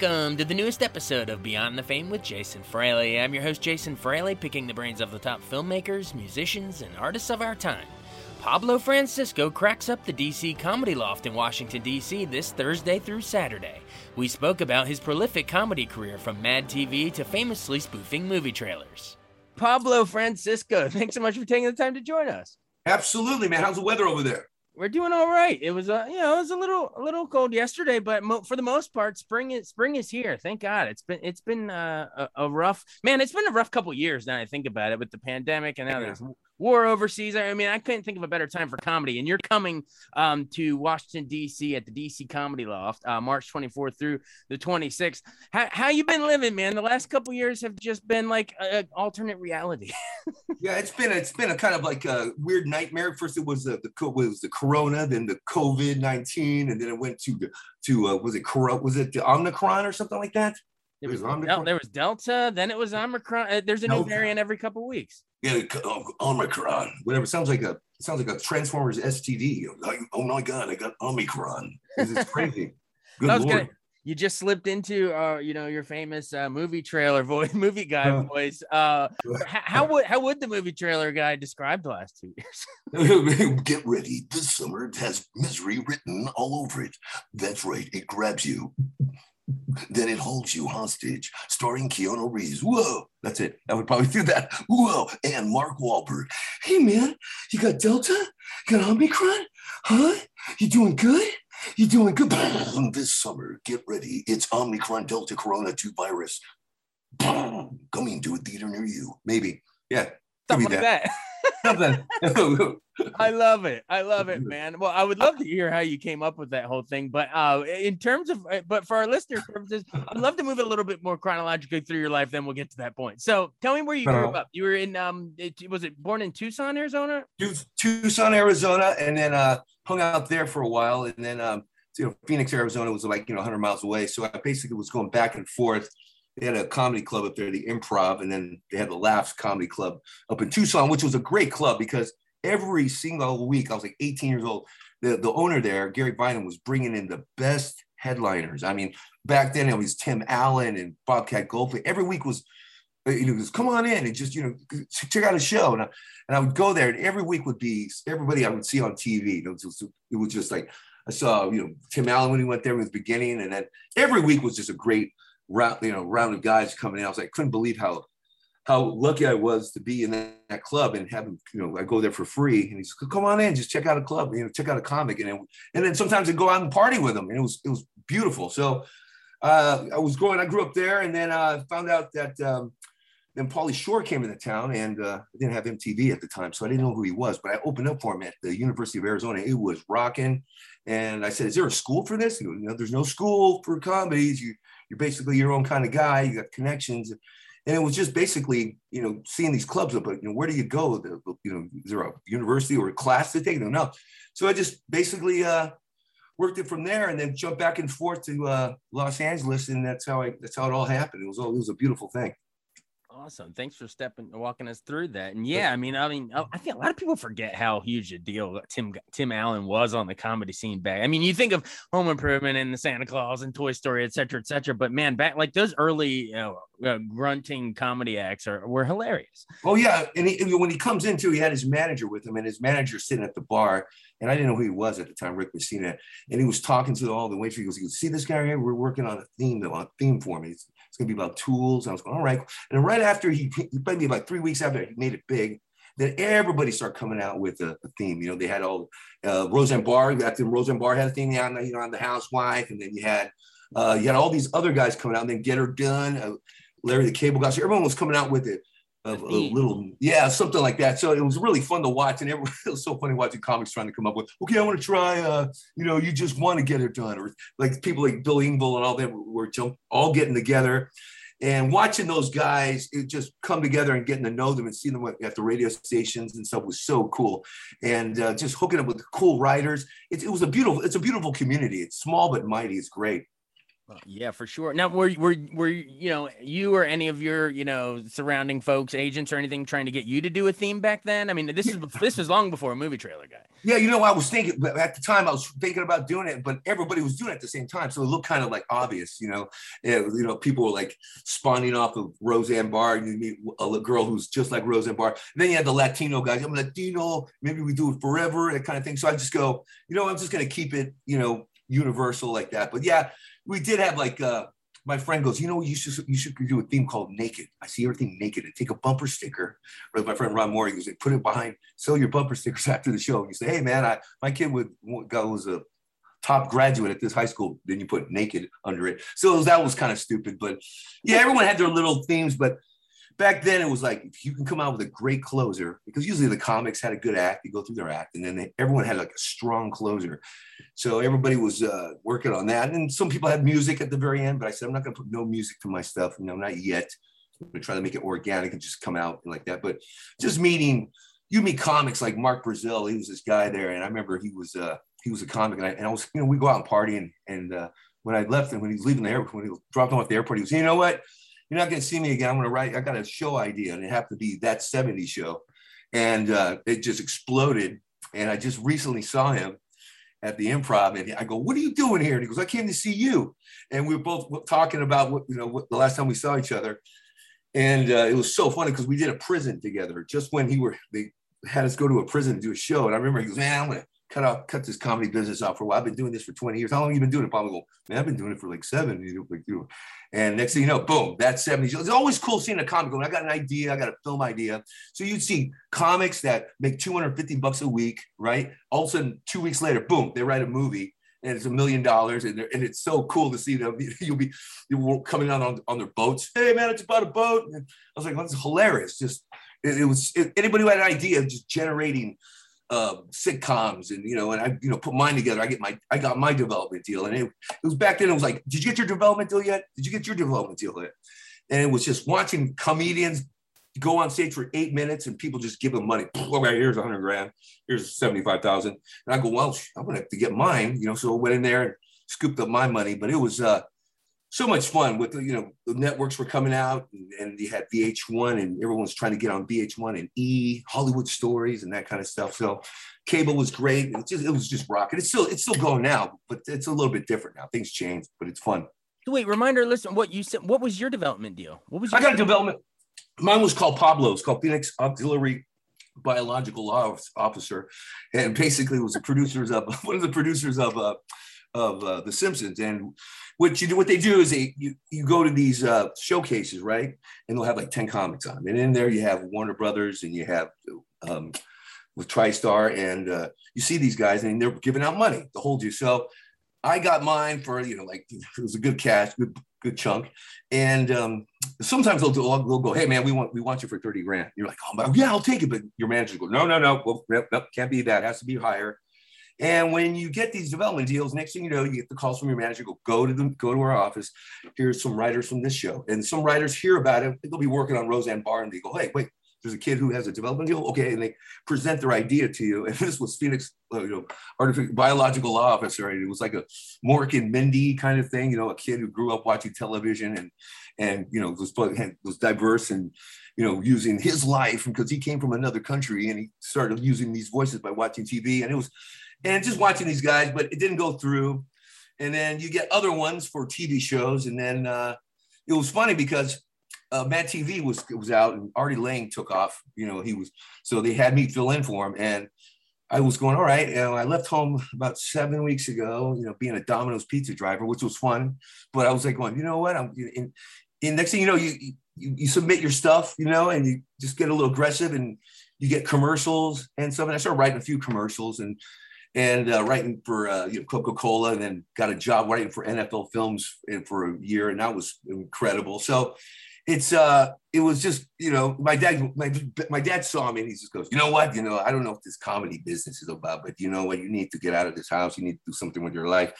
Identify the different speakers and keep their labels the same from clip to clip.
Speaker 1: Welcome to the newest episode of Beyond the Fame with Jason Fraley. I'm your host, Jason Fraley, picking the brains of the top filmmakers, musicians, and artists of our time. Pablo Francisco cracks up the DC Comedy Loft in Washington, D.C. this Thursday through Saturday. We spoke about his prolific comedy career from Mad TV to famously spoofing movie trailers. Pablo Francisco, thanks so much for taking the time to join us.
Speaker 2: Absolutely, man. How's the weather over there?
Speaker 1: We're doing all right. It was a you know it was a little a little cold yesterday, but mo- for the most part, spring is spring is here. Thank God. It's been it's been uh, a, a rough man. It's been a rough couple years now. I think about it with the pandemic and now yeah. there's war overseas. I mean, I couldn't think of a better time for comedy. And you're coming um, to Washington D.C. at the D.C. Comedy Loft, uh, March 24th through the 26th. How how you been living, man? The last couple years have just been like an alternate reality.
Speaker 2: yeah, it's been it's been a kind of like a weird nightmare. First, it was the, the was the Corona, then the COVID 19, and then it went to the to uh, was it Corona? Was it the Omicron or something like that?
Speaker 1: There was, Omicron. there was Delta, then it was Omicron. Uh, there's a new Delta. variant every couple weeks.
Speaker 2: Yeah, oh, Omicron, whatever. Sounds like a sounds like a Transformers STD. Like, oh my god, I got Omicron. This is crazy. Good
Speaker 1: Lord. Gonna, you just slipped into uh, you know, your famous uh, movie trailer voice, movie guy uh, voice. Uh, how would how would the movie trailer guy describe the last two
Speaker 2: years? Get ready. This summer has misery written all over it. That's right. It grabs you then it holds you hostage, starring Keanu Reeves. Whoa, that's it. I would probably do that. Whoa, and Mark Wahlberg. Hey man, you got Delta? You got Omicron? Huh? You doing good? You doing good? this summer, get ready. It's Omicron Delta Corona 2 virus. Coming to a theater near you. Maybe. Yeah.
Speaker 1: Something like that. that. Something. I love it. I love it, man. Well, I would love to hear how you came up with that whole thing, but uh, in terms of, uh, but for our listener purposes, I'd love to move a little bit more chronologically through your life. Then we'll get to that point. So, tell me where you grew up. You were in, um, it, was it born in Tucson, Arizona?
Speaker 2: Tucson, Arizona, and then uh, hung out there for a while, and then um, you know, Phoenix, Arizona was like you know 100 miles away. So I basically was going back and forth they had a comedy club up there, the Improv, and then they had the Laughs Comedy Club up in Tucson, which was a great club because every single week, I was like 18 years old. The, the owner there, Gary Bynum, was bringing in the best headliners. I mean, back then it was Tim Allen and Bobcat Goldthwait. Every week was, uh, you know, was come on in and just, you know, check out a show. And I, and I would go there and every week would be everybody I would see on TV. It was just, it was just like, I saw, you know, Tim Allen when he went there in the beginning. And then every week was just a great round, you know, round of guys coming in. I was like, couldn't believe how how lucky I was to be in that, that, club and have you know, I go there for free. And he's come on in, just check out a club, you know, check out a comic. And then, and then sometimes I'd go out and party with him. And it was, it was beautiful. So uh, I was growing, I grew up there and then I uh, found out that um, then Pauly Shore came into town and uh, I didn't have MTV at the time. So I didn't know who he was, but I opened up for him at the University of Arizona. It was rocking. And I said, is there a school for this? Goes, you know, there's no school for comedies. You, you're basically your own kind of guy. You got connections and it was just basically, you know, seeing these clubs up, but you know, where do you go? The, you know, is there a university or a class to take? No, no. So I just basically uh, worked it from there, and then jumped back and forth to uh, Los Angeles, and that's how I that's how it all happened. It was all it was a beautiful thing.
Speaker 1: Awesome. Thanks for stepping walking us through that. And yeah, I mean, I mean, I think a lot of people forget how huge a deal Tim Tim Allen was on the comedy scene back. I mean, you think of Home Improvement and the Santa Clause and Toy Story, et cetera, et cetera. But man, back like those early you know, uh, grunting comedy acts are were hilarious.
Speaker 2: Oh yeah, and he, when he comes into, he had his manager with him, and his manager sitting at the bar, and I didn't know who he was at the time, Rick Messina, and he was talking to all the waiters. He goes, "He goes, see this guy here? We're working on a theme, a theme for me. It's, it's going to be about tools." And I was going, "All right." And right after he, he played me about three weeks after he made it big, Then everybody started coming out with a, a theme. You know, they had all uh, Roseanne Barr. After Roseanne Barr had a theme you know, on the Housewife, and then you had uh, you had all these other guys coming out. And then Get Her Done, uh, Larry the Cable Guy. So everyone was coming out with it. A, a, little, yeah, something like that. So it was really fun to watch, and everyone, it was so funny watching comics trying to come up with, okay, I want to try, uh, you know, you just want to get it done, or like people like Bill Engvall and all them were jump, all getting together, and watching those guys it just come together and getting to know them and see them at the radio stations and stuff was so cool and uh, just hooking up with cool writers it, it was a beautiful it's a beautiful community it's small but mighty it's great
Speaker 1: yeah, for sure. Now, were were were you know you or any of your you know surrounding folks, agents or anything, trying to get you to do a theme back then? I mean, this is this was long before a movie trailer guy.
Speaker 2: Yeah, you know, I was thinking at the time I was thinking about doing it, but everybody was doing it at the same time, so it looked kind of like obvious. You know, it, you know, people were like spawning off of Roseanne Barr, and you meet a girl who's just like Roseanne Barr. And then you had the Latino guys. I'm Latino. Maybe we do it forever, that kind of thing. So I just go, you know, I'm just gonna keep it, you know, universal like that. But yeah we did have like uh, my friend goes, you know, you should you should do a theme called Naked. I see everything naked and take a bumper sticker. Or my friend Ron Moore, he goes, put it behind, sell your bumper stickers after the show. And you say, hey man, I my kid would was a top graduate at this high school. Then you put naked under it. So that was kind of stupid. But yeah, everyone had their little themes, but back then it was like if you can come out with a great closer because usually the comics had a good act you go through their act and then they, everyone had like a strong closer. So everybody was uh, working on that and some people had music at the very end but i said i'm not going to put no music to my stuff you know not yet. I'm going to try to make it organic and just come out like that. But just meeting you meet comics like Mark Brazill he was this guy there and i remember he was uh he was a comic and I, and I was you know we go out and party and and uh, when i left and when he was leaving the airport when he dropped him off the airport he was you know what you're not going to see me again. I'm going to write, I got a show idea and it happened to be that 70s show. And uh, it just exploded. And I just recently saw him at the improv and I go, what are you doing here? And he goes, I came to see you. And we were both talking about what, you know, what, the last time we saw each other. And uh, it was so funny because we did a prison together just when he were, they had us go to a prison to do a show. And I remember he goes, man, I'm going to cut off, cut this comedy business off for a while. I've been doing this for 20 years. How long have you been doing it? Probably go, man, I've been doing it for like seven. And next thing you know, boom, that's 70s. It's always cool seeing a comic going, I got an idea, I got a film idea. So you'd see comics that make 250 bucks a week, right? All of a sudden, two weeks later, boom, they write a movie and it's a million dollars and, and it's so cool to see them you'll be you'll coming out on, on their boats hey man it's about a boat and i was like well, that's hilarious just it, it was it, anybody who had an idea of just generating uh, sitcoms and you know and I you know put mine together. I get my I got my development deal and it, it was back then. It was like, did you get your development deal yet? Did you get your development deal yet? And it was just watching comedians go on stage for eight minutes and people just give them money. Okay, here's a hundred grand. Here's seventy five thousand. And I go, well, I'm gonna have to get mine. You know, so I went in there and scooped up my money. But it was uh so much fun with the, you know the networks were coming out and, and you had VH1 and everyone's trying to get on VH1 and E Hollywood stories and that kind of stuff. So cable was great. It, just, it was just rocking. It's still it's still going now, but it's a little bit different now. Things change, but it's fun.
Speaker 1: Wait, reminder, listen, what you said. What was your development deal? What was
Speaker 2: I got a development? Mine was called Pablo. It's called Phoenix Auxiliary Biological Officer, and basically was the producers of one of the producers of uh, of uh, The Simpsons. And what you do, what they do is they you, you go to these uh, showcases, right? And they'll have like 10 comics on. And in there you have Warner Brothers and you have um, with TriStar and uh, you see these guys and they're giving out money to hold you. So I got mine for, you know, like it was a good cash, good, good chunk. And um, sometimes they'll, do, they'll go, hey man, we want we want you for 30 grand. You're like, oh yeah, I'll take it. But your manager go, no, no, no, well, no, can't be that. It has to be higher. And when you get these development deals, next thing you know, you get the calls from your manager. Go go to them, go to our office. Here's some writers from this show, and some writers hear about it. They'll be working on Roseanne Barr, and they go, "Hey, wait, there's a kid who has a development deal. Okay, and they present their idea to you. And this was Phoenix, uh, you know, artificial biological law officer. And it was like a Mork and Mindy kind of thing. You know, a kid who grew up watching television and and you know was was diverse and you know using his life because he came from another country and he started using these voices by watching TV. And it was and just watching these guys, but it didn't go through. And then you get other ones for TV shows, and then uh, it was funny because uh, Mad TV was was out, and Artie Lange took off. You know, he was so they had me fill in for him, and I was going all right. And I left home about seven weeks ago. You know, being a Domino's pizza driver, which was fun, but I was like going, you know what? I'm in. And next thing you know, you, you you submit your stuff, you know, and you just get a little aggressive and you get commercials and stuff. And I started writing a few commercials and and uh, writing for uh, you know, Coca Cola, and then got a job writing for NFL Films for a year, and that was incredible. So it's uh, it was just you know, my dad, my my dad saw me, and he just goes, you know what, you know, I don't know what this comedy business is about, but you know what, you need to get out of this house, you need to do something with your life,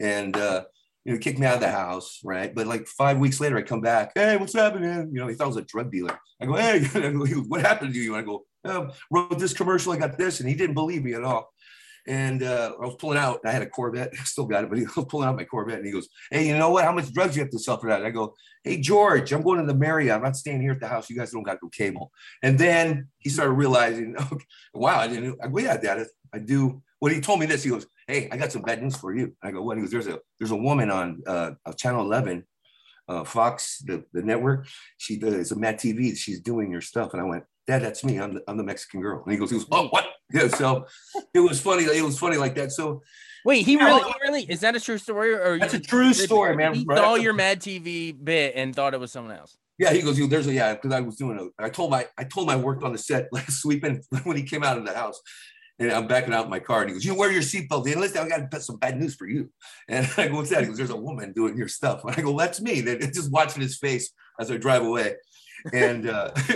Speaker 2: and. uh you know, kicked me out of the house, right? But like five weeks later, I come back. Hey, what's happening? You know, he thought I was a drug dealer. I go, hey, what happened to you? I go, oh, wrote this commercial. I got this, and he didn't believe me at all. And uh, I was pulling out. I had a Corvette. I still got it, but he was pulling out my Corvette, and he goes, "Hey, you know what? How much drugs you have to sell for that?" And I go, "Hey, George, I'm going to the Marriott. I'm not staying here at the house. You guys don't got no cable." And then he started realizing, okay, "Wow, I didn't." I go, "Yeah, Dad, I do." When he told me this, he goes, "Hey, I got some bad news for you." I go, "What?" He goes, "There's a there's a woman on uh, Channel 11, uh, Fox, the, the network. She does a Mad TV. She's doing your stuff." And I went, Dad, that's me. I'm the, I'm the Mexican girl. And he goes, he goes, oh, what? Yeah. So it was funny. It was funny like that. So
Speaker 1: wait, he really, he really, is that a true story? Or
Speaker 2: that's a true story, man.
Speaker 1: He right? saw your Mad TV bit and thought it was someone else.
Speaker 2: Yeah, he goes, there's a yeah, because I was doing a I told my I told my I worked on the set like sweeping when he came out of the house. And I'm backing out my car, and he goes, "You wear your seatbelt in. Listen, I got some bad news for you." And I go, "What's that?" He goes, "There's a woman doing your stuff." And I go, "That's me." They're just watching his face as I drive away and uh,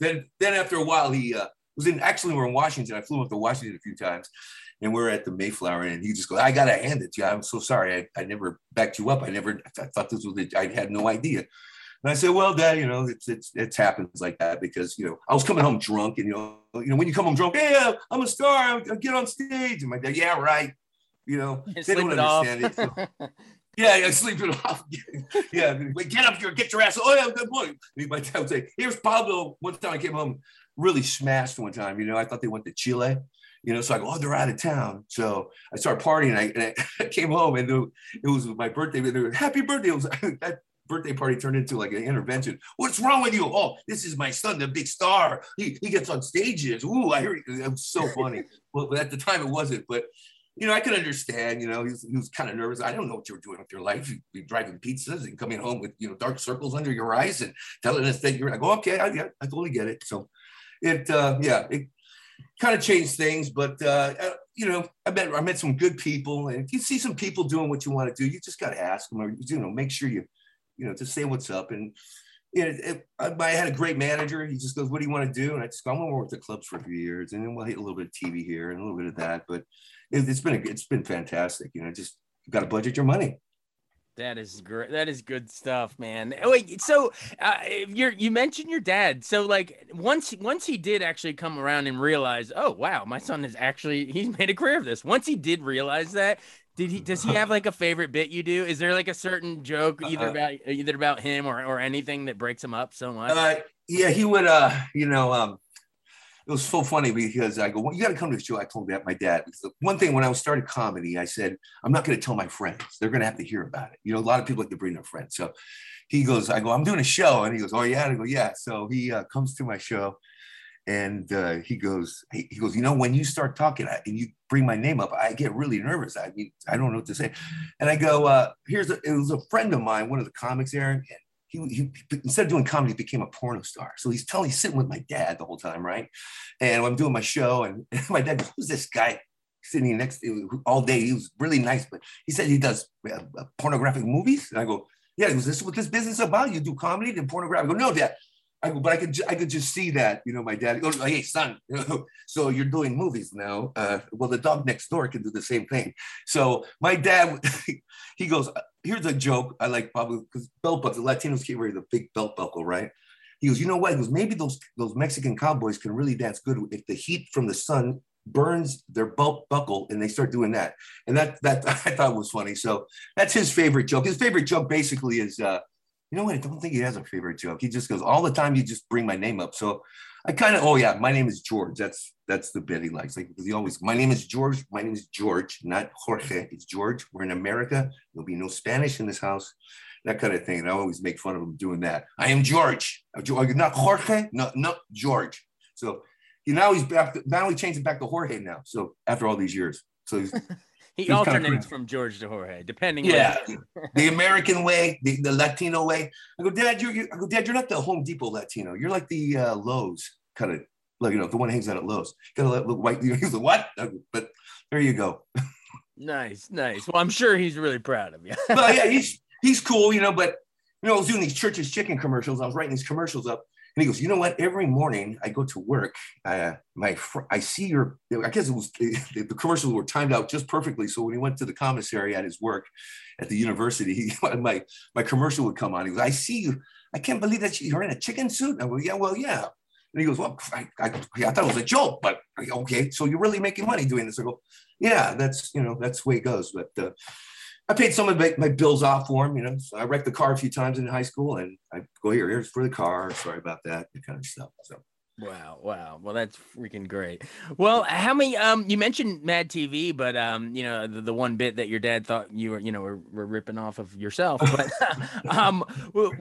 Speaker 2: then then after a while he uh, was in actually we're in Washington. I flew up to Washington a few times, and we're at the Mayflower, and he just goes, "I gotta hand it to you. I'm so sorry. I, I never backed you up. I never. I thought this was. I had no idea." And I said, "Well, Dad, you know, it's it's it happens like that because you know I was coming home drunk, and you know, you know when you come home drunk, hey, uh, I'm a star. I get on stage, and my dad, yeah, right. You know, they don't understand it. So, Yeah, yeah, sleeping off. yeah, get up here, get your ass. Oh yeah, good boy. My dad would say, "Here's Pablo." One time I came home really smashed. One time, you know, I thought they went to Chile. You know, so I go, oh, they're out of town. So I start partying. I, and I came home and it was my birthday. And They were, Happy birthday! It was that birthday party turned into like an intervention. What's wrong with you? Oh, this is my son, the big star. He, he gets on stages. Ooh, I hear. It was so funny. well, at the time it wasn't, but you know, I can understand, you know, he was, he was kind of nervous. I don't know what you were doing with your life. You'd be driving pizzas and coming home with, you know, dark circles under your eyes and telling us that you're like, oh, okay, I, I totally get it. So it, uh, yeah, it kind of changed things, but, uh, uh, you know, I met, I met some good people and if you see some people doing what you want to do, you just got to ask them or, you know, make sure you, you know, to say what's up. And, you know, it, I had a great manager. He just goes, "What do you want to do?" And I just go, "I'm going to work the clubs for a few years, and then we'll hit a little bit of TV here and a little bit of that." But it, has been a, it's been fantastic. You know, just got to budget your money.
Speaker 1: That is great. That is good stuff, man. Wait, so uh, you you mentioned your dad. So like once once he did actually come around and realize, oh wow, my son is actually he's made a career of this. Once he did realize that, did he does he have like a favorite bit you do? Is there like a certain joke either uh, about either about him or or anything that breaks him up so much?
Speaker 2: Uh, yeah, he would. Uh, you know, um, it was so funny because I go, well, you got to come to the show. I told that my dad. One thing when I was starting comedy, I said, I'm not going to tell my friends. They're going to have to hear about it. You know, a lot of people like to bring their friends. So he goes, I go, I'm doing a show. And he goes, oh, yeah. And I go, yeah. So he uh, comes to my show and uh, he goes, he, he, goes, you know, when you start talking and you bring my name up, I get really nervous. I mean, I don't know what to say. And I go, uh, here's a, it was a friend of mine, one of the comics there, and he, he instead of doing comedy, became a porno star. So he's telling, he's sitting with my dad the whole time, right? And I'm doing my show, and, my dad goes, "Who's this guy sitting next to all day?" He was really nice, but he said he does uh, uh, pornographic movies, and I go, "Yeah, is this is what this business is about? You do comedy and pornographic?" I go, "No, dad." I but I could I could just see that, you know, my dad. Goes, hey, son, so you're doing movies now. Uh, well, the dog next door can do the same thing. So my dad, he goes, here's a joke I like probably because belt buckle, Latinos keep wearing the big belt buckle, right? He goes, you know what? He goes, maybe those those Mexican cowboys can really dance good if the heat from the sun burns their belt buckle and they start doing that. And that that I thought was funny. So that's his favorite joke. His favorite joke basically is uh, you know what? I don't think he has a favorite joke. He just goes, all the time you just bring my name up. So I kind of, oh yeah, my name is George. That's that's the bit he likes. Like because he always, my name is George. My name is George, not Jorge. It's George. We're in America. There'll be no Spanish in this house. That kind of thing. And I always make fun of him doing that. I am George. Uh, uh, not Jorge. No, no, George. So he now he's back. To, now he changed it back to Jorge now. So after all these years, so he's
Speaker 1: he alternates from George to Jorge, depending.
Speaker 2: Yeah, the American way, the, the Latino way. I go, Dad, you're, you I go, Dad, you're not the Home Depot Latino. You're like the uh, Lowe's kind of like you know the one that hangs out at Lowe's. Gotta let look white. He's like what? But there you go.
Speaker 1: nice, nice. Well, I'm sure he's really proud of you.
Speaker 2: but yeah, he's he's cool, you know. But you know, I was doing these Church's chicken commercials. I was writing these commercials up, and he goes, "You know what? Every morning I go to work, uh, my fr- I see your. I guess it was the commercials were timed out just perfectly. So when he went to the commissary at his work at the university, he, my my commercial would come on. He goes, "I see you. I can't believe that you're in a chicken suit." I go, "Yeah, well, yeah." And he goes, "Well, I, I, I thought it was a joke, but okay. So you're really making money doing this?" I go, "Yeah, that's you know that's the way it goes." But uh, I paid some of my, my, bills off for him. You know, so I wrecked the car a few times in high school, and I go here, here's for the car. Sorry about that, that kind of stuff. So
Speaker 1: Wow, wow. Well, that's freaking great. Well, how many um you mentioned Mad TV, but um, you know, the, the one bit that your dad thought you were, you know, were, were ripping off of yourself. But um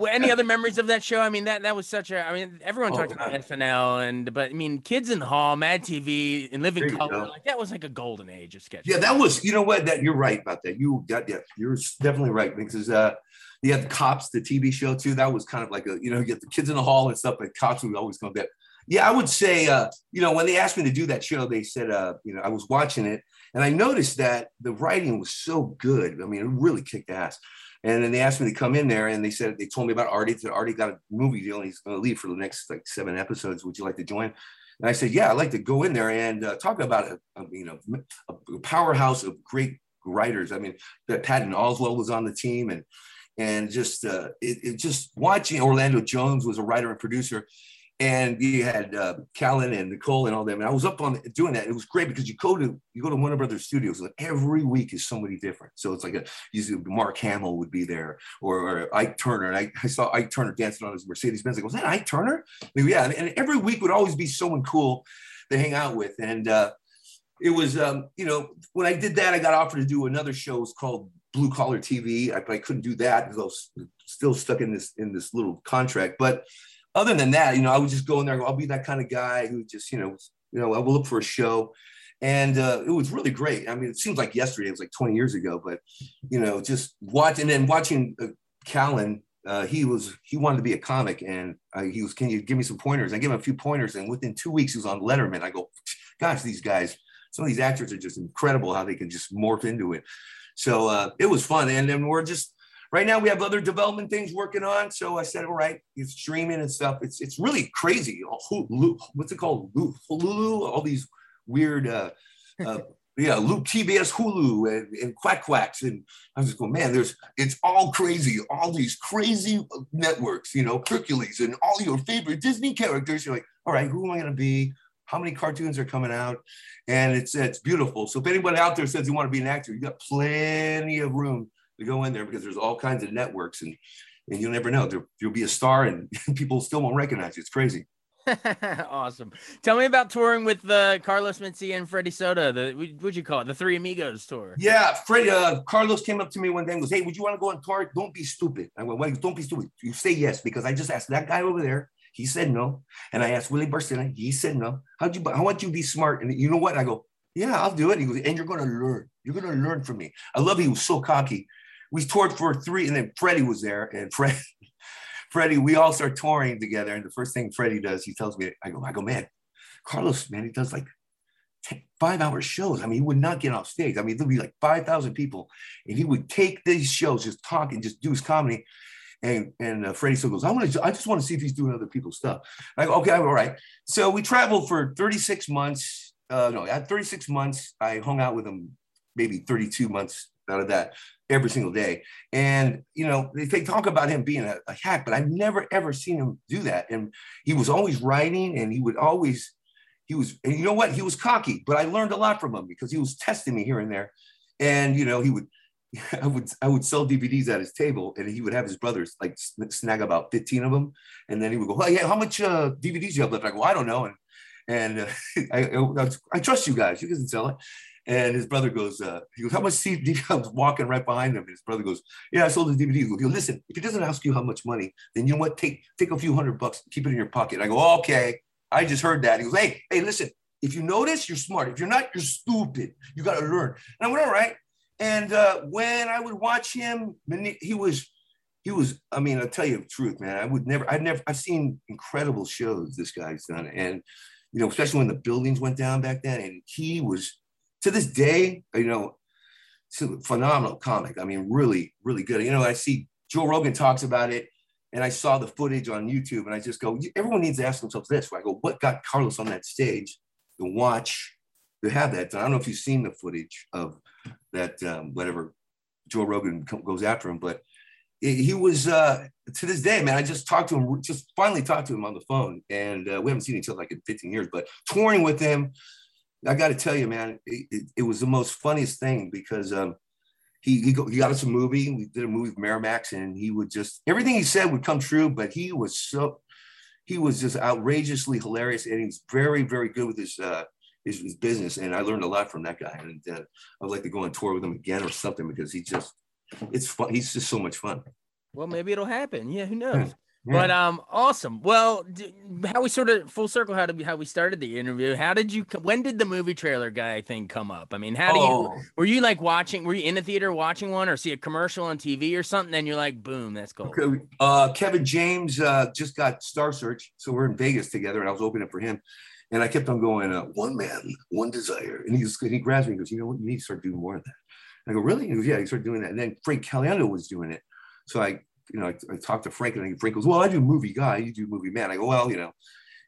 Speaker 1: any other memories of that show? I mean, that that was such a I mean, everyone oh, talked about SNL and but I mean, Kids in the Hall, Mad TV, and Living Color, like that was like a golden age of sketch.
Speaker 2: Yeah, that was, you know what, that you're right about that. You got yeah, you're definitely right because uh you had the cops, the TV show too. That was kind of like a, you know, you get the kids in the hall and stuff, but cops would always come back yeah, I would say, uh, you know, when they asked me to do that show, they said, uh, you know, I was watching it and I noticed that the writing was so good. I mean, it really kicked ass. And then they asked me to come in there and they said, they told me about Artie. That Artie got a movie deal and he's going to leave for the next like seven episodes. Would you like to join? And I said, yeah, I'd like to go in there and uh, talk about a, a, you know, a powerhouse of great writers. I mean, that Patton Oswalt was on the team and, and just, uh, it, it just watching Orlando Jones was a writer and producer and you had uh, Callen and Nicole and all them. And I was up on doing that. It was great because you go to you go to Warner Brothers Studios. And every week is somebody different. So it's like a usually Mark Hamill would be there or, or Ike Turner. And I, I, saw Ike Turner dancing on his Mercedes Benz. I go, was that Ike Turner? Yeah. And, and, every week would always be someone cool to hang out with. And uh, it was um, you know when I did that, I got offered to do another show. It was called Blue Collar TV. I, I couldn't do that because I was still stuck in this in this little contract, but other than that, you know, I would just go in there. Go, I'll be that kind of guy who just, you know, you know, I will look for a show, and uh, it was really great. I mean, it seems like yesterday. It was like 20 years ago, but you know, just watching and watching uh, Callen. Uh, he was he wanted to be a comic, and uh, he was, can you give me some pointers? I gave him a few pointers, and within two weeks, he was on Letterman. I go, gosh, these guys, some of these actors are just incredible how they can just morph into it. So uh, it was fun, and then we're just Right now, we have other development things working on. So I said, all right, it's streaming and stuff. It's it's really crazy. What's it called? Hulu, all these weird, uh, uh, yeah, Luke TBS Hulu and, and Quack Quacks. And I was just going, man, there's it's all crazy. All these crazy networks, you know, Hercules and all your favorite Disney characters. You're like, all right, who am I going to be? How many cartoons are coming out? And it's it's beautiful. So if anybody out there says you want to be an actor, you got plenty of room to go in there because there's all kinds of networks and and you'll never know. There, you'll be a star and people still won't recognize you. It's crazy.
Speaker 1: awesome. Tell me about touring with uh, Carlos Mencia and Freddie Soto. The what'd you call it? The Three Amigos tour.
Speaker 2: Yeah, Freddie. Uh, Carlos came up to me one day and goes, "Hey, would you want to go on tour? Don't be stupid." I went, "Wait, don't be stupid. You say yes because I just asked that guy over there. He said no, and I asked Willie Barcena. He said no. How'd you? I want you to be smart. And you know what? I go, "Yeah, I'll do it." He goes, "And you're going to learn. You're going to learn from me." I love. He was so cocky we toured for three, and then Freddie was there, and Fred, Freddie, we all start touring together. And the first thing Freddie does, he tells me, I go, I go, man, Carlos, man, he does like 10, five hour shows. I mean, he would not get off stage. I mean, there'd be like 5,000 people, and he would take these shows, just talk and just do his comedy. And and uh, Freddie still goes, I want to, I just want to see if he's doing other people's stuff. I go, okay, all right. So we traveled for 36 months. Uh, no, at 36 months, I hung out with him maybe 32 months out of that every single day. And, you know, they talk about him being a, a, hack, but I've never, ever seen him do that. And he was always writing and he would always, he was, and you know what? He was cocky, but I learned a lot from him because he was testing me here and there. And, you know, he would, I would, I would sell DVDs at his table and he would have his brothers like snag about 15 of them. And then he would go, yeah, how much uh, DVDs you have left? I go, I don't know. And, and uh, I, I, I, trust you guys. You can sell it. And his brother goes, uh, he goes, how much CD? I was walking right behind him. And his brother goes, yeah, I sold the DVD. He goes, listen, if he doesn't ask you how much money, then you know what? Take take a few hundred bucks, keep it in your pocket. I go, okay. I just heard that. He goes, hey, hey, listen, if you notice, you're smart. If you're not, you're stupid. You got to learn. And I went, all right. And uh, when I would watch him, he was, he was, I mean, I'll tell you the truth, man. I would never, I've never, I've seen incredible shows this guy's done. And you know, especially when the buildings went down back then. And he was, to this day, you know, phenomenal comic. I mean, really, really good. You know, I see Joe Rogan talks about it, and I saw the footage on YouTube, and I just go, everyone needs to ask themselves this. I go, what got Carlos on that stage to watch, to have that? I don't know if you've seen the footage of that, um, whatever Joe Rogan goes after him, but he was uh, to this day, man. I just talked to him, just finally talked to him on the phone, and uh, we haven't seen each other like in 15 years. But touring with him, I got to tell you, man, it, it, it, was the most funniest thing because um, he he, go, he, got us a movie. We did a movie with Miramax, and he would just everything he said would come true. But he was so he was just outrageously hilarious, and he's very very good with his. Uh, his, his business, and I learned a lot from that guy. And uh, I'd like to go on tour with him again or something because he just it's fun. He's just so much fun.
Speaker 1: Well, maybe it'll happen. Yeah, who knows? Yeah. But um, awesome. Well, how we sort of full circle how did how we started the interview? How did you? When did the movie trailer guy thing come up? I mean, how do oh. you? Were you like watching? Were you in the theater watching one, or see a commercial on TV or something? Then you're like, boom, that's cool.
Speaker 2: Okay. Uh, Kevin James uh, just got Star Search, so we're in Vegas together, and I was opening for him. And I kept on going, uh, one man, one desire. And he, just, he grabs me and goes, you know what, you need to start doing more of that. And I go, really? He goes, yeah, he started doing that. And then Frank Caliendo was doing it. So I, you know, I, I talked to Frank and Frank goes, well, I do movie guy, you do movie man. I go, well, you know,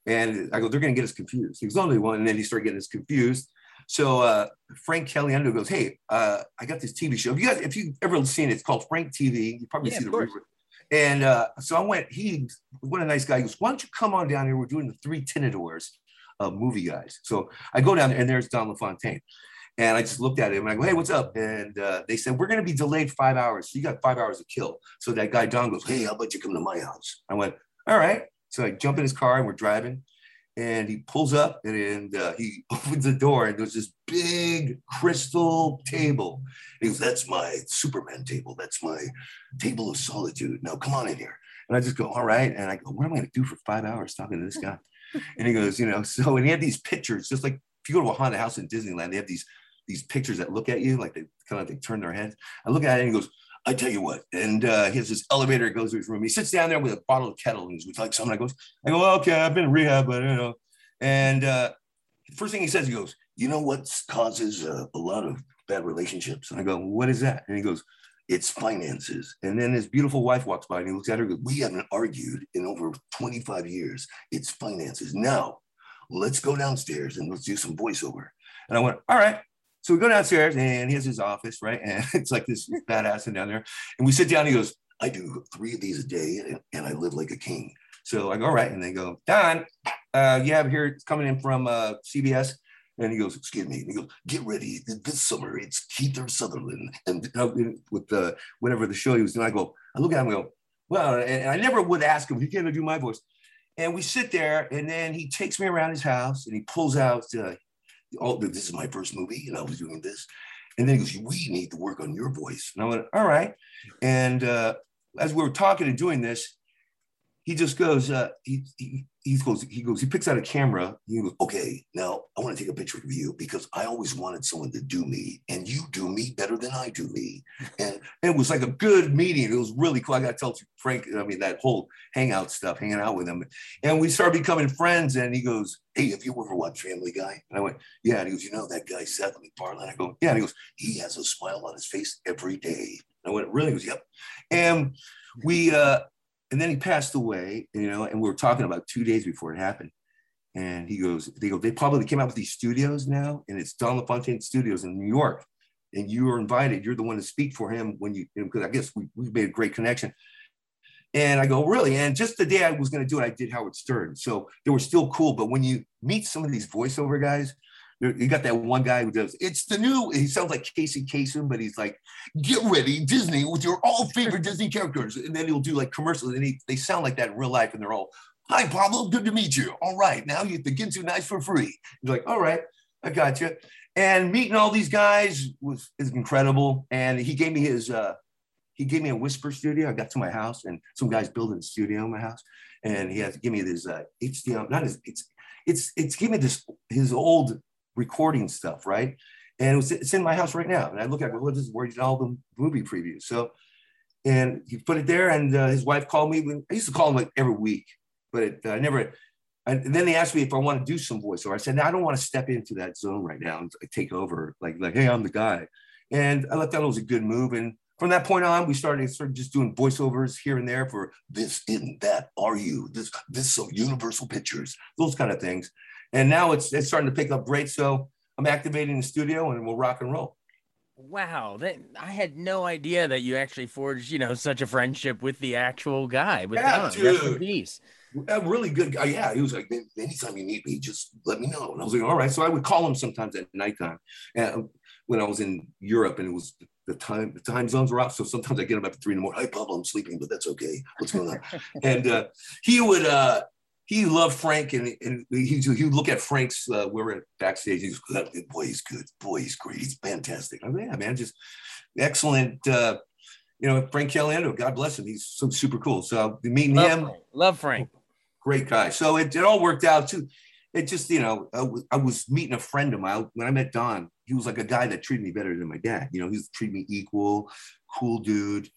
Speaker 2: and I go, they're going to get us confused. He was only one. And then he started getting us confused. So uh, Frank Caliendo goes, hey, uh, I got this TV show. If you guys, if you've ever seen it, it's called Frank TV. You probably yeah, see the river. And uh, so I went, he, what a nice guy. He goes, why don't you come on down here? We're doing the three Tinadors of movie guys. So I go down there and there's Don LaFontaine. And I just looked at him and I go, hey, what's up? And uh, they said, we're going to be delayed five hours. So you got five hours to kill. So that guy, Don, goes, hey, how about you come to my house? I went, all right. So I jump in his car and we're driving. And he pulls up and, and uh, he opens the door and there's this big crystal table. he goes, that's my Superman table. That's my table of solitude. Now come on in here. And I just go, all right. And I go, what am I going to do for five hours talking to this guy? and he goes, you know, so, and he had these pictures, just like if you go to a haunted house in Disneyland, they have these these pictures that look at you like they kind of they turn their heads. I look at it and he goes, I tell you what. And uh, he has this elevator that goes to his room. He sits down there with a bottle of kettle and he's like someone. I goes, I go, okay, I've been in rehab, but you know. And uh, first thing he says, he goes, you know what causes uh, a lot of bad relationships? And I go, what is that? And he goes, it's finances. And then his beautiful wife walks by and he looks at her goes, we haven't argued in over 25 years. It's finances. Now, let's go downstairs and let's do some voiceover. And I went, all right. So we go downstairs and he has his office, right? And it's like this badass in down there. And we sit down. he goes, I do three of these a day and, I live like a king. So I go, all right. And they go, Don, uh, you have here, it's coming in from uh, CBS. And he goes, excuse me. And he goes, get ready. This summer, it's Kiefer Sutherland. And with the, whatever the show he was doing, I go, I look at him and go, well, and I never would ask him, he can't do my voice. And we sit there, and then he takes me around his house and he pulls out, uh, oh, this is my first movie, and I was doing this. And then he goes, We need to work on your voice. And I went, All right. And uh, as we were talking and doing this, he just goes, uh, he, he, he goes, he goes, he picks out a camera. He goes, okay, now I want to take a picture of you because I always wanted someone to do me, and you do me better than I do me. And, and it was like a good meeting. It was really cool. I got to tell Frank, I mean, that whole hangout stuff, hanging out with him, and we started becoming friends. And he goes, hey, have you ever watched Family Guy? And I went, yeah. And he goes, you know that guy Seth MacFarlane? I go, yeah. And he goes, he has a smile on his face every day. And I went, really? He goes, yep. And we uh and then he passed away, you know, and we were talking about two days before it happened. And he goes, they go, they probably came out with these studios now, and it's Don LaFontaine Studios in New York. And you are invited, you're the one to speak for him when you, because you know, I guess we, we made a great connection. And I go, really? And just the day I was going to do it, I did Howard Stern. So they were still cool. But when you meet some of these voiceover guys, you got that one guy who does it's the new he sounds like casey Kasem, but he's like get ready disney with your all favorite disney characters. And then he'll do like commercials and he, they sound like that in real life and they're all hi pablo good to meet you. All right now you get to nice for free. You're like all right i got you and meeting all these guys was is incredible and he gave me his uh he gave me a whisper studio. I got to my house and some guys building a studio in my house and he has to give me this uh hdm not his it's it's it's give me this his old recording stuff, right? And it was, it's in my house right now. And I look at it, well, this is where you did all the movie previews. So, and he put it there, and uh, his wife called me. I used to call him like every week, but it, uh, I never. and then they asked me if I want to do some voiceover. I said, no, I don't want to step into that zone right now and take over. Like, like, hey, I'm the guy. And I thought that was a good move. And from that point on, we started started just doing voiceovers here and there for this, in that, are you, this, this, so Universal Pictures, those kind of things. And now it's it's starting to pick up great. So I'm activating the studio and we'll rock and roll.
Speaker 1: Wow, that I had no idea that you actually forged, you know, such a friendship with the actual guy. With
Speaker 2: Yeah,
Speaker 1: Don.
Speaker 2: dude.
Speaker 1: Peace.
Speaker 2: A really good guy. Yeah, he was like, anytime you need me, just let me know. And I was like, all right. So I would call him sometimes at nighttime. And when I was in Europe and it was the time, the time zones were off. So sometimes I get him up at three in the morning. Hi, Pablo, I'm sleeping, but that's okay. What's going on? and uh, he would, uh, he loved Frank and, and he, he would look at Frank's, uh, we were at backstage. He's good. Boy, he's good. Boy, he's great. He's fantastic. I'm like, yeah, man, just excellent. Uh, you know, Frank Caliendo, God bless him. He's so super cool. So meeting
Speaker 1: Love
Speaker 2: him,
Speaker 1: Frank. Love Frank.
Speaker 2: great guy. So it, it all worked out too. It just, you know, I was, I was meeting a friend of mine when I met Don. He was like a guy that treated me better than my dad. You know, he treated me equal, cool dude.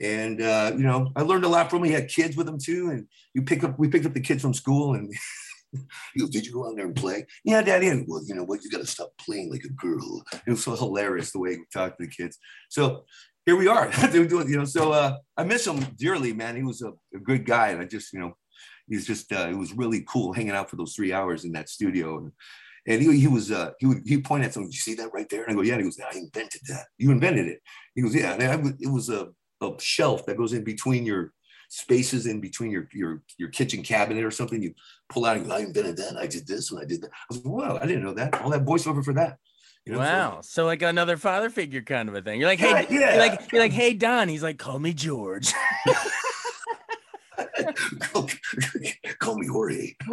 Speaker 2: And uh, you know, I learned a lot from him. He had kids with him too. And you pick up, we picked up the kids from school and he goes, Did you go out there and play? Yeah, daddy. And well, you know what, you gotta stop playing like a girl. It was so hilarious the way he talked to the kids. So here we are. Doing, you know, so uh, I miss him dearly, man. He was a, a good guy. And I just, you know, he's just uh, it was really cool hanging out for those three hours in that studio and and he, he was uh he would he point at something you see that right there and I go yeah and he goes I invented that you invented it he goes yeah and I, it was a, a shelf that goes in between your spaces in between your your your kitchen cabinet or something you pull out and go I invented that I did this and I did that I was like wow I didn't know that all that voiceover for that you know so-
Speaker 1: Wow. So like another father figure kind of a thing. You're like, hey,
Speaker 2: Yeah, yeah.
Speaker 1: you're like, you're like, hey, Don. He's like, call me George.
Speaker 2: call, call me Jorge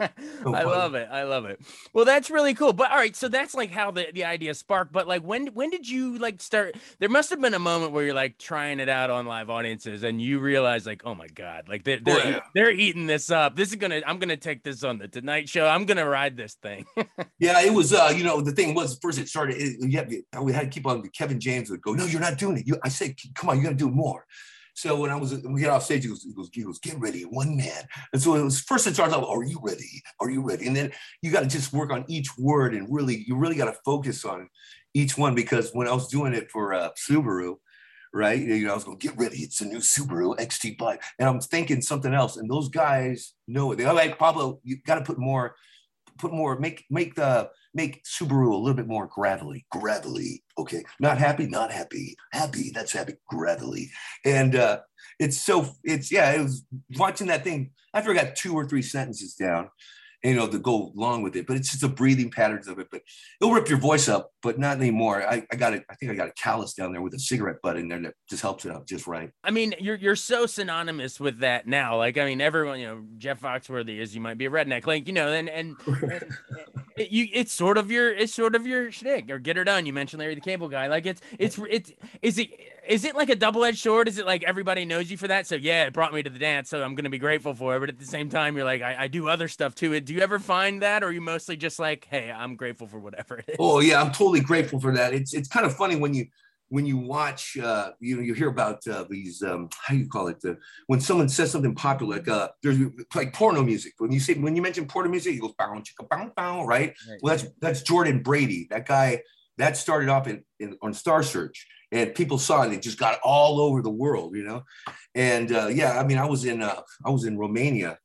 Speaker 1: I love it. I love it. Well, that's really cool. But all right, so that's like how the, the idea sparked. But like when when did you like start? There must have been a moment where you're like trying it out on live audiences and you realize like, oh my God, like they're they're,
Speaker 2: Oh, yeah.
Speaker 1: they're eating this up. This is gonna I'm gonna take this on the Tonight Show. I'm gonna ride this thing.
Speaker 2: Yeah, it was. Uh, you know, the thing was first it started. It, to- we had to keep on. Kevin James would go, "No, you're not doing it." You, I said, "Come on, you got to do more." So when I was when we get off stage, he goes, he goes, he goes, "Get ready, one man." And so it was first it starts off, "Are you ready? Are you ready?" And then you got to just work on each word and really, you really got to focus on each one because when I was doing it for uh, Subaru. Right, you know, I was going, get ready. It's a new Subaru XT5, and I'm thinking something else. And those guys know it. They're like, Pablo, you got to put more, put more, make make the make Subaru a little bit more gravelly, gravelly. Okay, not happy, not happy, happy. That's happy, gravelly. And uh, it's so it's yeah. It was watching that thing after I got two or three sentences down, you know, to go along with it. But it's just the breathing patterns of it. But it'll rip your voice up, but not anymore. I, I got it. I think I got a callus down there with a cigarette butt in there that just helps it out just right.
Speaker 1: I mean, you're you're so synonymous with that now. Like, I mean, everyone, you know, Jeff Foxworthy is you might be a redneck, like you know, and and, and it, you it's sort of your it's sort of your shtick or get her done. You mentioned Larry the Cable Guy. Like, it's it's it's is it is it like a double edged sword? Is it like everybody knows you for that? So yeah, it brought me to the dance, so I'm gonna be grateful for it. But at the same time, you're like, I, I do other stuff too. Do you ever find that, or are you mostly just like, hey, I'm grateful for whatever it is?
Speaker 2: Oh yeah, I'm totally grateful for that. It's it's kind of funny when you when you watch uh, you know you hear about uh, these um, how do you call it the, when someone says something popular like uh, there's like porno music when you say when you mention porno music you go bow chicka bow bow right well that's that's Jordan Brady that guy that started off in, in on Star Search and people saw it it just got all over the world you know and uh, yeah I mean I was in uh, I was in Romania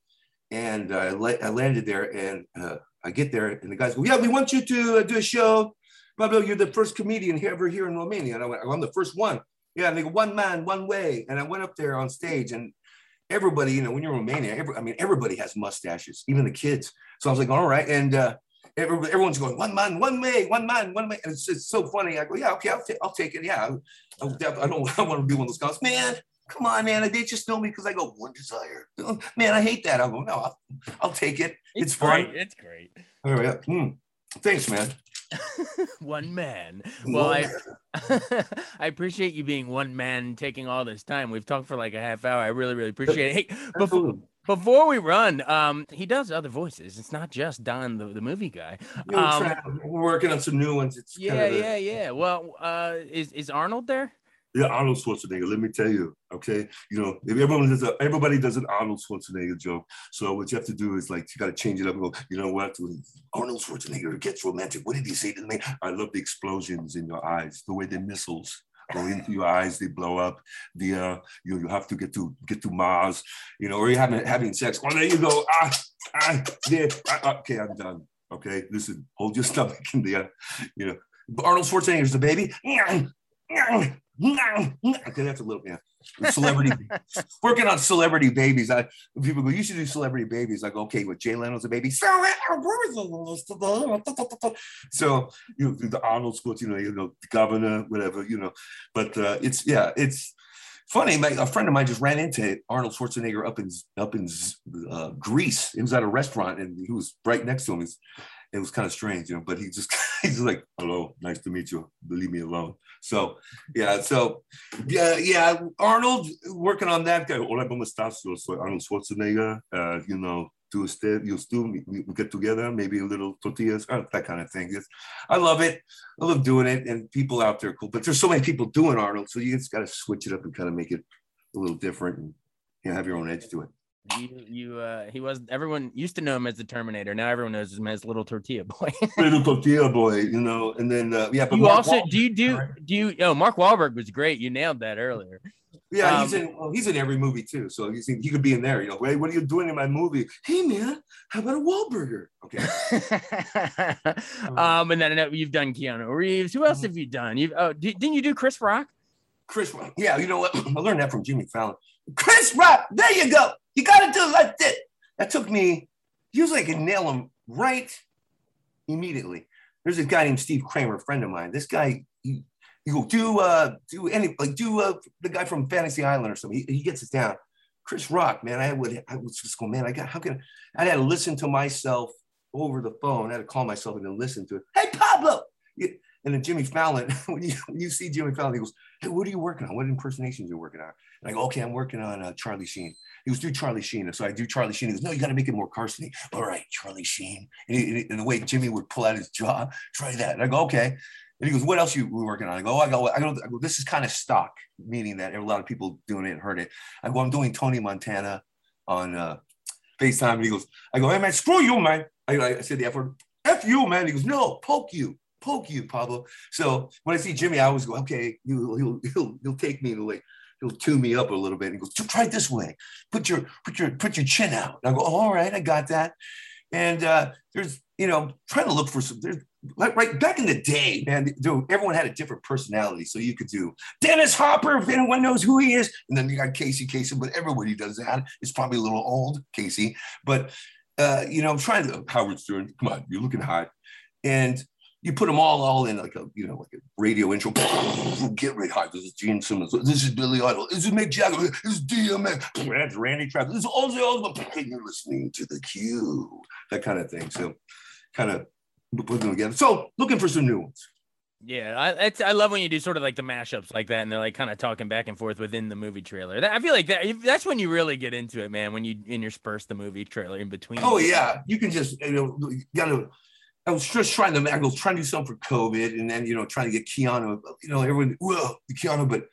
Speaker 2: and I, la- I landed there and uh, I get there and the guys go yeah we want you to uh, do a show Pablo, you're the first comedian ever here in Romania. And I went, I'm the first one. Yeah, and they go, one man, one way. And I went up there on stage and everybody, you know, when you're in Romania, every, I mean, everybody has mustaches, even the kids. So I was like, all right. And uh, everyone's going, one man, one way, one man, one way. And it's, it's so funny. I go, yeah, okay, I'll, ta- I'll take it. Yeah, I'll I don't I want to be one of those guys. Man, come on, man. They just know me because I go, one desire. Man, I hate that. I'll go, no, I'll, I'll take it. It's, fun.
Speaker 1: great. It's great.
Speaker 2: All right. Hmm. Thanks, man.
Speaker 1: one man. Well,
Speaker 2: One
Speaker 1: I
Speaker 2: man.
Speaker 1: I appreciate you being one man taking all this time. We've talked for like a half hour. I really, really appreciate it. Hey, before. Before we run, um, he does other voices. It's not just Don, the, the movie guy. Um,
Speaker 2: we're working on some new ones. It's
Speaker 1: Yeah,
Speaker 2: the-
Speaker 1: yeah, yeah. Well, uh, is is Arnold there?
Speaker 2: Yeah, Arnold Schwarzenegger. Let me tell you, okay. You know, if everyone does, a, everybody does an Arnold Schwarzenegger joke. So what you have to do is like you got to change it up and go. You know what? Arnold Schwarzenegger gets romantic. What did he say to me? I love the explosions in your eyes, the way the missiles go into your eyes, they blow up. The uh, you you have to get to get to Mars, you know, or you're having having sex. Oh, there you go. Ah, ah, there. Ah, okay, I'm done. Okay, listen, hold your stomach in there. You know, Arnold Schwarzenegger's the baby. Okay, that's a little yeah. Celebrity working on celebrity babies. I people go, you should do celebrity babies. I go, okay, with Jay Leno's a baby. So you know, the Arnold schools, you know, you know, the governor, whatever, you know. But uh, it's yeah, it's funny. My, a friend of mine just ran into Arnold Schwarzenegger up in up in uh, Greece. He was at a restaurant and he was right next to him. He's, it was kind of strange, you know, but he just he's like, hello, nice to meet you. Leave me alone. So yeah, so yeah, yeah, Arnold working on that guy. Hola, ¿cómo estás? Soy Arnold Schwarzenegger. Uh, you know, do a step, you still we get together, maybe a little tortillas, uh, that kind of thing. It's, I love it. I love doing it, and people out there cool. But there's so many people doing Arnold, so you just got to switch it up and kind of make it a little different and you know, have your own edge to it.
Speaker 1: You, you, uh, he was. Everyone used to know him as the Terminator. Now everyone knows him as Little Tortilla Boy.
Speaker 2: little Tortilla Boy, you know. And then, uh, yeah.
Speaker 1: But you Mark also Wahlberg, do you do do you? Oh, Mark Wahlberg was great. You nailed that earlier.
Speaker 2: Yeah, um, he's in. Well, he's in every movie too. So he's in, he could be in there. You know, hey, what are you doing in my movie? Hey, man, how about a Wahlburger? Okay.
Speaker 1: um, and then you've done Keanu Reeves. Who else mm-hmm. have you done? You've oh, didn't you do Chris Rock?
Speaker 2: Chris Rock. Yeah, you know what? I learned that from Jimmy Fallon. Chris Rock. There you go. You got to do it like this. That took me, usually I can nail him right immediately. There's a guy named Steve Kramer, a friend of mine. This guy, he, he go do uh do any like do uh the guy from Fantasy Island or something. He, he gets it down. Chris Rock, man, I would I was just going, man, I got how can I, I had to listen to myself over the phone. I had to call myself and then listen to it. Hey Pablo, and then Jimmy Fallon, when you when you see Jimmy Fallon, he goes, "Hey, what are you working on? What impersonations are you working on?" And I go, "Okay, I'm working on uh, Charlie Sheen." He goes, "Do Charlie Sheen." And so I do Charlie Sheen. He goes, "No, you got to make it more Carson." All right, Charlie Sheen. And, he, and, the way Jimmy would pull out his jaw, try that. And I go, "Okay." And he goes, "What else are you working on?" I go, oh, "I go, I go, I go. This is kind of stock, meaning that a lot of people doing it and heard it." I go, "I'm doing Tony Montana on uh, FaceTime." And he goes, "I go, hey man, screw you, man." I, I said the F word, "F you, man." He goes, "No, poke you." Poke you, Pablo. So when I see Jimmy, I always go, okay, he'll he'll he'll, he'll take me to like he'll tune me up a little bit. And goes, try this way. Put your put your put your chin out. And I go, all right, I got that. And uh, there's you know trying to look for some. There's like right back in the day, man. Dude, everyone had a different personality, so you could do Dennis Hopper if anyone knows who he is, and then you got Casey Kasem. But everybody does that. It's probably a little old, Casey, but. Uh, you know, I'm trying to Howard Stern. Come on, you're looking hot, and you put them all all in like a you know like a radio intro. Get ready, hi. This is Gene Simmons. This is Billy Idol. This is Mick Jagger. This is DMX. That's Randy Travis. This is Ozzy Osbourne. You're listening to the Q. That kind of thing. So, kind of put them together. So, looking for some new ones.
Speaker 1: Yeah, I I love when you do sort of like the mashups like that, and they're like kind of talking back and forth within the movie trailer. That, I feel like that that's when you really get into it, man. When you intersperse the movie trailer in between.
Speaker 2: Oh yeah, you can just you know you gotta I was just trying to, I was trying to do something for COVID and then, you know, trying to get Keanu, you know, everyone, whoa, Keanu, but,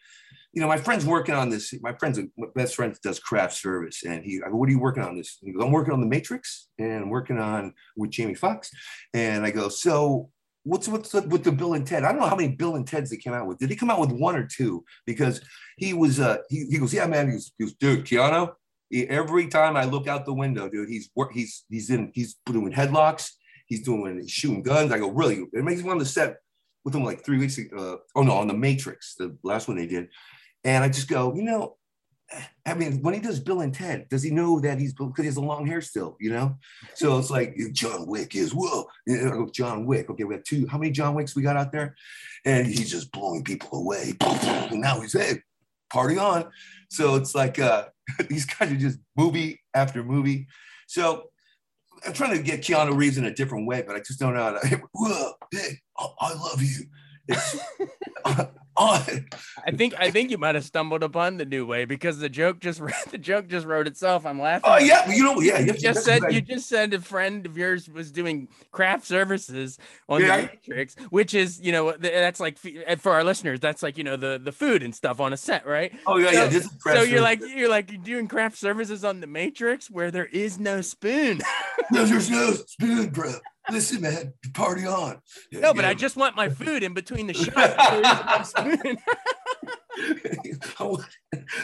Speaker 2: you know, my friend's working on this. My friend's, my best friend does craft service. And he, I go, what are you working on this? And he goes, I'm working on The Matrix and I'm working on with Jamie Foxx. And I go, so what's what's with the Bill and Ted? I don't know how many Bill and Teds they came out with. Did he come out with one or two? Because he was, uh, he, he goes, yeah, man. He goes, he goes dude, Keanu, every time I look out the window, dude, he's he's he's in, he's doing headlocks He's doing he's shooting guns. I go, really? It makes me want to set with him like three weeks ago. Uh, oh no, on the Matrix, the last one they did. And I just go, you know, I mean, when he does Bill and Ted, does he know that he's because he has a long hair still, you know? So it's like John Wick is whoa, know, John Wick. Okay, we have two. How many John Wicks we got out there? And he's just blowing people away. And now he's hey, party on. So it's like uh, these guys are just movie after movie. So I'm trying to get Keanu Reeves in a different way, but I just don't know how to. Whoa, hey, I love you. Uh,
Speaker 1: I think I think you might have stumbled upon the new way because the joke just the joke just wrote itself. I'm laughing.
Speaker 2: Oh yeah, you know, yeah.
Speaker 1: You just said you just said a friend of yours was doing craft services on
Speaker 2: Yeah.
Speaker 1: the Matrix, which is you know that's like for our listeners, that's like you know the the food and stuff on a set, right?
Speaker 2: Oh yeah, yeah.
Speaker 1: So-
Speaker 2: This is
Speaker 1: So you're like you're like you're doing craft services on the Matrix where there is no spoon.
Speaker 2: No, there's no spoon, bro. Listen, man, party on. Yeah,
Speaker 1: no, but
Speaker 2: yeah.
Speaker 1: I just want my food in between the shots. There is no spoon.
Speaker 2: I want,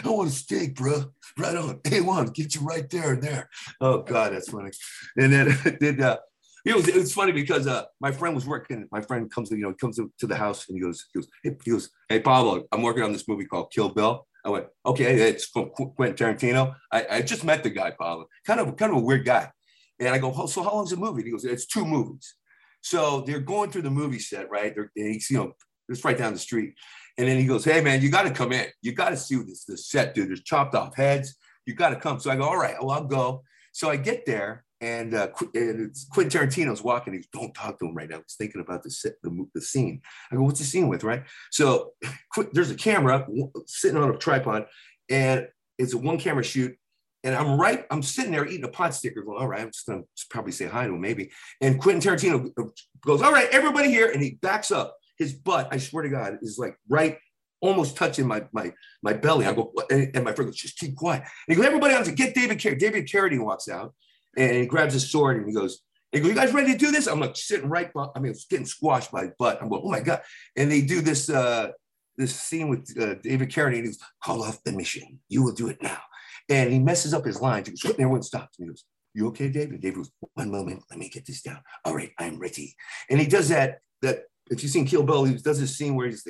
Speaker 2: I want a steak, bro. Right on. Hey, one, get you right there and there. Oh God, that's funny. And then did uh, it was it was funny because uh, my friend was working. My friend comes to you know comes to, to the house and he goes he goes hey, he goes hey Pablo, I'm working on this movie called Kill Bill. I went okay, it's from Quentin Tarantino. I, I just met the guy, Pablo. Kind of kind of a weird guy. And I go, so how long's the movie? And he goes, it's two movies. So they're going through the movie set, right? They're, he's, you know, it's right down the street. And then he goes, Hey man, you got to come in. You got to see this, this set, dude. There's chopped off heads. You got to come. So I go, All right, well, I'll go. So I get there and, uh, Qu- and it's Quentin Tarantino's walking. He Don't talk to him right now. He's thinking about the set, the, the scene. I go, What's the scene with, right? So there's a camera sitting on a tripod and it's a one camera shoot. And I'm right, I'm sitting there eating a pot sticker, going, All right, I'm just gonna probably say hi to him, maybe. And Quentin Tarantino goes, All right, everybody here. And he backs up. His butt, I swear to God, is like right, almost touching my my my belly. I go, and, and my friend goes, just keep quiet. And he goes, everybody on to get David Carradine. David Carradine walks out and he grabs his sword and he goes, he goes, you guys ready to do this? I'm like sitting right, bu- I mean, it's getting squashed by his butt. I'm going, oh my God. And they do this uh this scene with uh, David Carradine. He goes, call off the mission. You will do it now. And he messes up his lines. He goes, and everyone stops. And he goes, you okay, David? David goes, one moment, let me get this down. All right, I'm ready. And he does that, that if you've seen Kill Bill, he does this scene where he's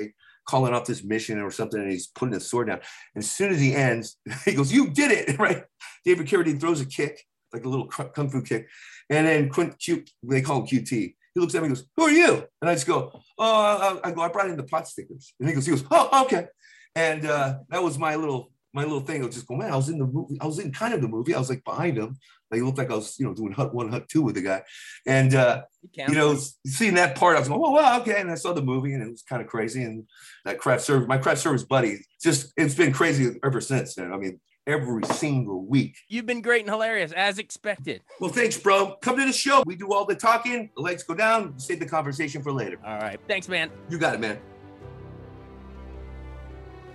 Speaker 2: calling off this mission or something, and he's putting his sword down. And as soon as he ends, he goes, "You did it!" Right? David Carradine throws a kick, like a little kung kung fu kick, and then Quint, Q, they call him QT. He looks at me and goes, "Who are you?" And I just go, "Oh, I, I go, I brought in the pot stickers." And he goes, "He goes, oh, okay." And uh, that was my little my little thing. I was just going, man, I was in the movie. I was in kind of the movie. I was like behind him. Like it looked like I was, you know, doing hut one, hut two with the guy. And uh, you know, seeing that part, I was going, oh, well, okay. And I saw the movie and it was kind of crazy. And that craft service, my craft service buddy, just, it's been crazy ever since. Man. I mean, every single week.
Speaker 1: You've been great and hilarious as expected.
Speaker 2: Well, thanks, bro. Come to the show. We do all the talking. The lights go down. Save the conversation for later.
Speaker 1: All right. Thanks, man.
Speaker 2: You got it, man.